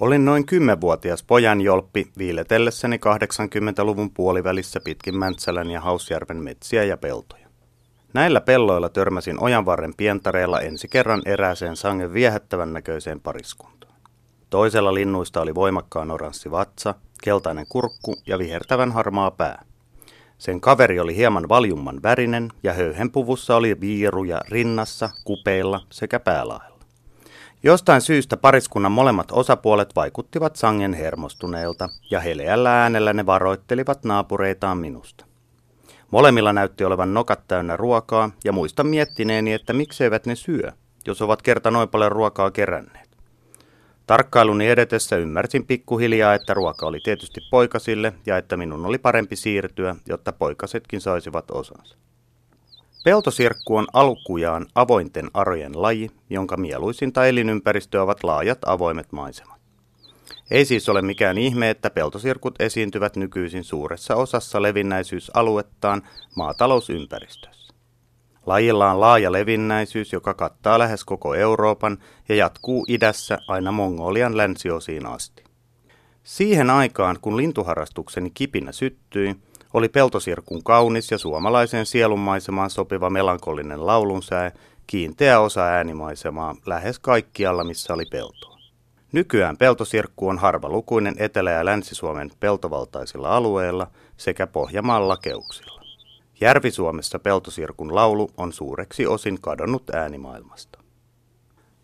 Olin noin kymmenvuotias pojan jolppi viiletellessäni 80-luvun puolivälissä pitkin Mäntsälän ja Hausjärven metsiä ja peltoja. Näillä pelloilla törmäsin ojanvarren pientareella ensi kerran erääseen sangen viehättävän näköiseen pariskuntaan. Toisella linnuista oli voimakkaan oranssi vatsa, keltainen kurkku ja vihertävän harmaa pää. Sen kaveri oli hieman valjumman värinen ja höyhenpuvussa oli viiruja rinnassa, kupeilla sekä päälailla. Jostain syystä pariskunnan molemmat osapuolet vaikuttivat sangen hermostuneelta, ja heleällä äänellä ne varoittelivat naapureitaan minusta. Molemmilla näytti olevan nokat täynnä ruokaa, ja muista miettineeni, että mikseivät ne syö, jos ovat kerta noin paljon ruokaa keränneet. Tarkkailuni edetessä ymmärsin pikkuhiljaa, että ruoka oli tietysti poikasille ja että minun oli parempi siirtyä, jotta poikasetkin saisivat osansa. Peltosirkku on alkujaan avointen arojen laji, jonka mieluisinta elinympäristöä ovat laajat avoimet maisemat. Ei siis ole mikään ihme, että peltosirkut esiintyvät nykyisin suuressa osassa levinnäisyysaluettaan maatalousympäristössä. Lajilla on laaja levinnäisyys, joka kattaa lähes koko Euroopan ja jatkuu idässä aina Mongolian länsiosiin asti. Siihen aikaan, kun lintuharrastukseni kipinä syttyi, oli peltosirkun kaunis ja suomalaiseen sielunmaisemaan sopiva melankolinen laulunsää, kiinteä osa äänimaisemaa lähes kaikkialla, missä oli peltoa. Nykyään peltosirkku on harvalukuinen Etelä- ja Länsi-Suomen peltovaltaisilla alueilla sekä Pohjanmaan lakeuksilla. Järvi-Suomessa peltosirkun laulu on suureksi osin kadonnut äänimaailmasta.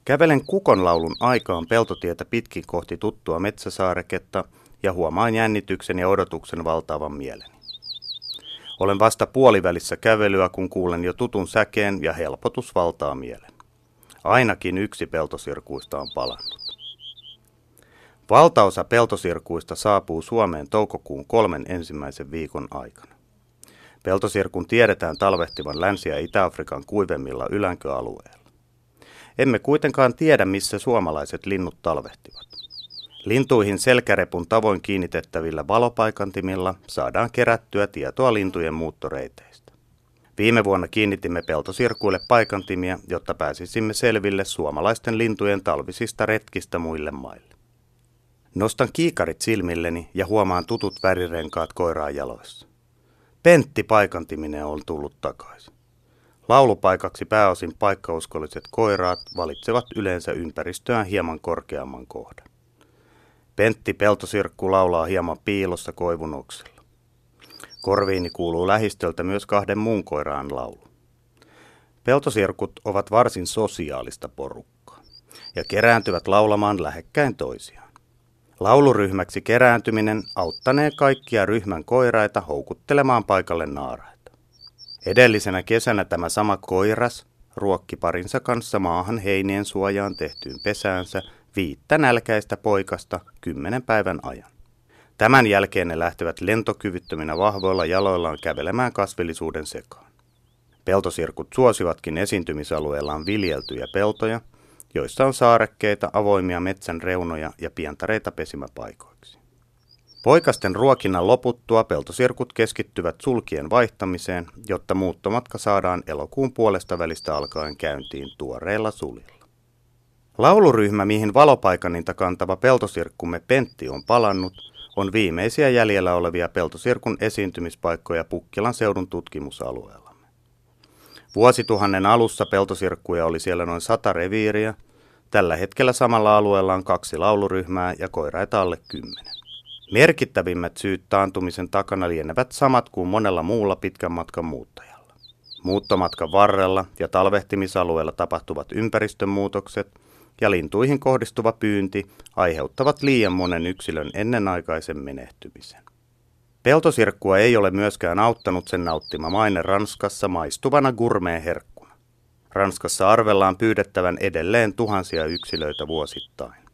Kävelen kukonlaulun aikaan peltotietä pitkin kohti tuttua metsäsaareketta ja huomaan jännityksen ja odotuksen valtaavan mieleni. Olen vasta puolivälissä kävelyä, kun kuulen jo tutun säkeen ja helpotus valtaa mielen. Ainakin yksi peltosirkuista on palannut. Valtaosa peltosirkuista saapuu Suomeen toukokuun kolmen ensimmäisen viikon aikana. Peltosirkun tiedetään talvehtivan Länsi- ja Itä-Afrikan kuivemmilla ylänköalueilla. Emme kuitenkaan tiedä, missä suomalaiset linnut talvehtivat. Lintuihin selkärepun tavoin kiinnitettävillä valopaikantimilla saadaan kerättyä tietoa lintujen muuttoreiteistä. Viime vuonna kiinnitimme peltosirkuille paikantimia, jotta pääsisimme selville suomalaisten lintujen talvisista retkistä muille maille. Nostan kiikarit silmilleni ja huomaan tutut värirenkaat koiraan jaloissa. Pentti paikantiminen on tullut takaisin. Laulupaikaksi pääosin paikkauskolliset koiraat valitsevat yleensä ympäristöään hieman korkeamman kohdan. Pentti Peltosirkku laulaa hieman piilossa koivunoksilla. Korviini kuuluu lähistöltä myös kahden muun koiraan laulu. Peltosirkut ovat varsin sosiaalista porukkaa ja kerääntyvät laulamaan lähekkäin toisiaan. Lauluryhmäksi kerääntyminen auttanee kaikkia ryhmän koiraita houkuttelemaan paikalle naaraita. Edellisenä kesänä tämä sama koiras ruokki parinsa kanssa maahan heinien suojaan tehtyyn pesäänsä viittä nälkäistä poikasta kymmenen päivän ajan. Tämän jälkeen ne lähtevät lentokyvyttöminä vahvoilla jaloillaan kävelemään kasvillisuuden sekaan. Peltosirkut suosivatkin esiintymisalueellaan viljeltyjä peltoja, joissa on saarekkeita, avoimia metsän reunoja ja pientareita pesimäpaikoiksi. Poikasten ruokinnan loputtua peltosirkut keskittyvät sulkien vaihtamiseen, jotta muuttomatka saadaan elokuun puolesta välistä alkaen käyntiin tuoreilla sulilla. Lauluryhmä, mihin valopaikaninta kantava peltosirkkumme Pentti on palannut, on viimeisiä jäljellä olevia peltosirkun esiintymispaikkoja Pukkilan seudun tutkimusalueellamme. Vuosituhannen alussa peltosirkkuja oli siellä noin sata reviiriä. Tällä hetkellä samalla alueella on kaksi lauluryhmää ja koiraita alle kymmenen. Merkittävimmät syyt taantumisen takana lienevät samat kuin monella muulla pitkän matkan muuttajalla. Muuttomatkan varrella ja talvehtimisalueella tapahtuvat ympäristömuutokset – ja lintuihin kohdistuva pyynti aiheuttavat liian monen yksilön ennenaikaisen menehtymisen. Peltosirkkua ei ole myöskään auttanut sen nauttima maine Ranskassa maistuvana gourmet-herkkuna. Ranskassa arvellaan pyydettävän edelleen tuhansia yksilöitä vuosittain.